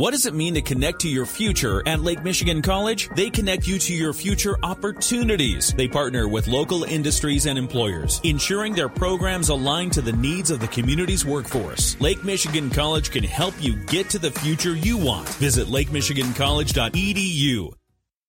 What does it mean to connect to your future at Lake Michigan College? They connect you to your future opportunities. They partner with local industries and employers, ensuring their programs align to the needs of the community's workforce. Lake Michigan College can help you get to the future you want. Visit lakemichigancollege.edu.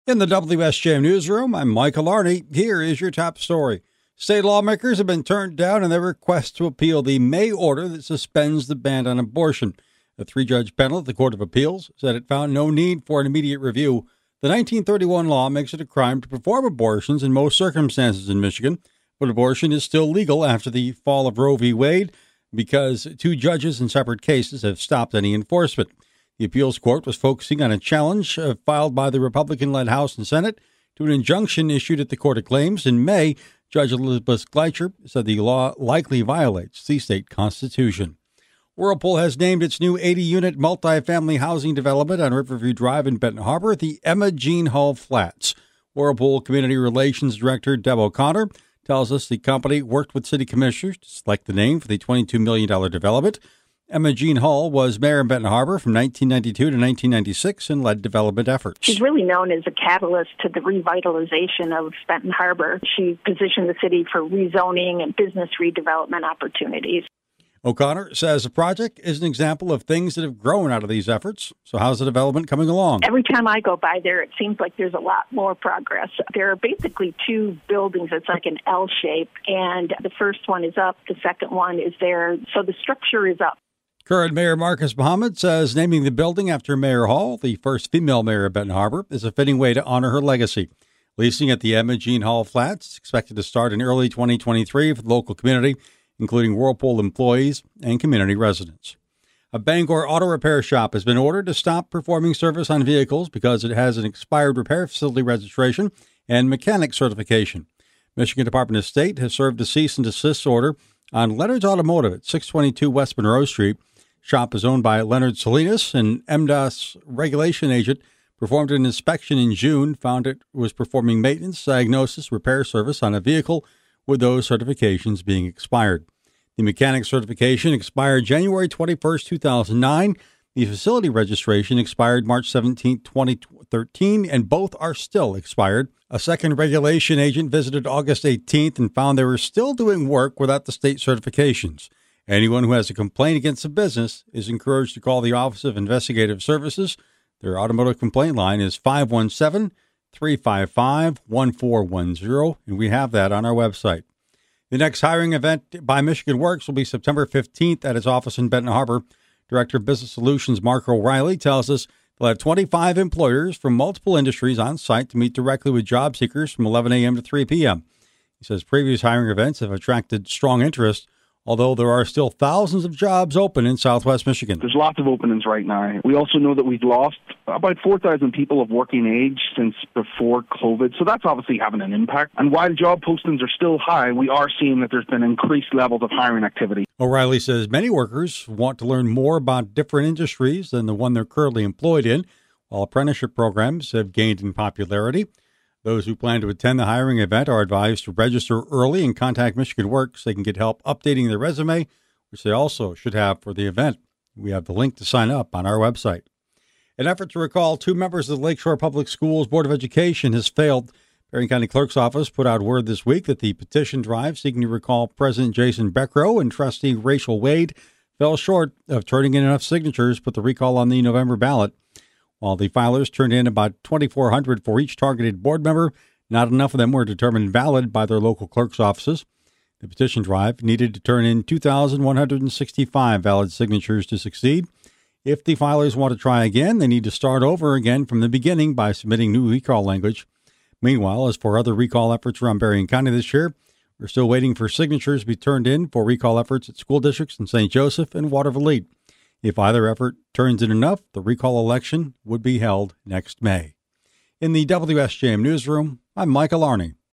In the WSJM newsroom, I'm Michael Arney. Here is your top story. State lawmakers have been turned down in their request to appeal the May order that suspends the ban on abortion. A three judge panel at the Court of Appeals said it found no need for an immediate review. The 1931 law makes it a crime to perform abortions in most circumstances in Michigan, but abortion is still legal after the fall of Roe v. Wade because two judges in separate cases have stopped any enforcement. The appeals court was focusing on a challenge uh, filed by the Republican led House and Senate to an injunction issued at the Court of Claims in May Judge Elizabeth Gleicher said the law likely violates the state constitution. Whirlpool has named its new 80 unit multifamily housing development on Riverview Drive in Benton Harbor the Emma Jean Hall Flats. Whirlpool Community Relations Director Deb O'Connor tells us the company worked with city commissioners to select the name for the $22 million development. Emma Jean Hall was mayor of Benton Harbor from 1992 to 1996 and led development efforts. She's really known as a catalyst to the revitalization of Benton Harbor. She positioned the city for rezoning and business redevelopment opportunities. O'Connor says the project is an example of things that have grown out of these efforts. So, how's the development coming along? Every time I go by there, it seems like there's a lot more progress. There are basically two buildings. It's like an L shape, and the first one is up, the second one is there. So, the structure is up. Current Mayor Marcus Muhammad says naming the building after Mayor Hall, the first female mayor of Benton Harbor, is a fitting way to honor her legacy. Leasing at the Emma Jean Hall Flats is expected to start in early 2023 for the local community, including Whirlpool employees and community residents. A Bangor auto repair shop has been ordered to stop performing service on vehicles because it has an expired repair facility registration and mechanic certification. Michigan Department of State has served a cease and desist order on Leonard's Automotive at 622 West Monroe Street Shop is owned by Leonard Salinas, and MDOS regulation agent performed an inspection in June, found it was performing maintenance, diagnosis, repair service on a vehicle with those certifications being expired. The mechanic certification expired January 21, 2009. The facility registration expired March 17, 2013, and both are still expired. A second regulation agent visited August 18th and found they were still doing work without the state certifications. Anyone who has a complaint against a business is encouraged to call the Office of Investigative Services. Their automotive complaint line is 517 355 1410, and we have that on our website. The next hiring event by Michigan Works will be September 15th at its office in Benton Harbor. Director of Business Solutions Mark O'Reilly tells us they'll have 25 employers from multiple industries on site to meet directly with job seekers from 11 a.m. to 3 p.m. He says previous hiring events have attracted strong interest although there are still thousands of jobs open in southwest Michigan. There's lots of openings right now. We also know that we've lost about 4,000 people of working age since before COVID, so that's obviously having an impact. And while job postings are still high, we are seeing that there's been increased levels of hiring activity. O'Reilly says many workers want to learn more about different industries than the one they're currently employed in, while apprenticeship programs have gained in popularity. Those who plan to attend the hiring event are advised to register early and contact Michigan Works. so They can get help updating their resume, which they also should have for the event. We have the link to sign up on our website. An effort to recall two members of the Lakeshore Public Schools Board of Education has failed. Berrien County Clerk's Office put out word this week that the petition drive seeking to recall President Jason Beckrow and Trustee Rachel Wade fell short of turning in enough signatures to put the recall on the November ballot. While the filers turned in about 2,400 for each targeted board member, not enough of them were determined valid by their local clerk's offices. The petition drive needed to turn in 2,165 valid signatures to succeed. If the filers want to try again, they need to start over again from the beginning by submitting new recall language. Meanwhile, as for other recall efforts around Berrien County this year, we're still waiting for signatures to be turned in for recall efforts at school districts in St. Joseph and Watervliet. If either effort turns in enough, the recall election would be held next May. In the WSJM newsroom, I'm Michael Arney.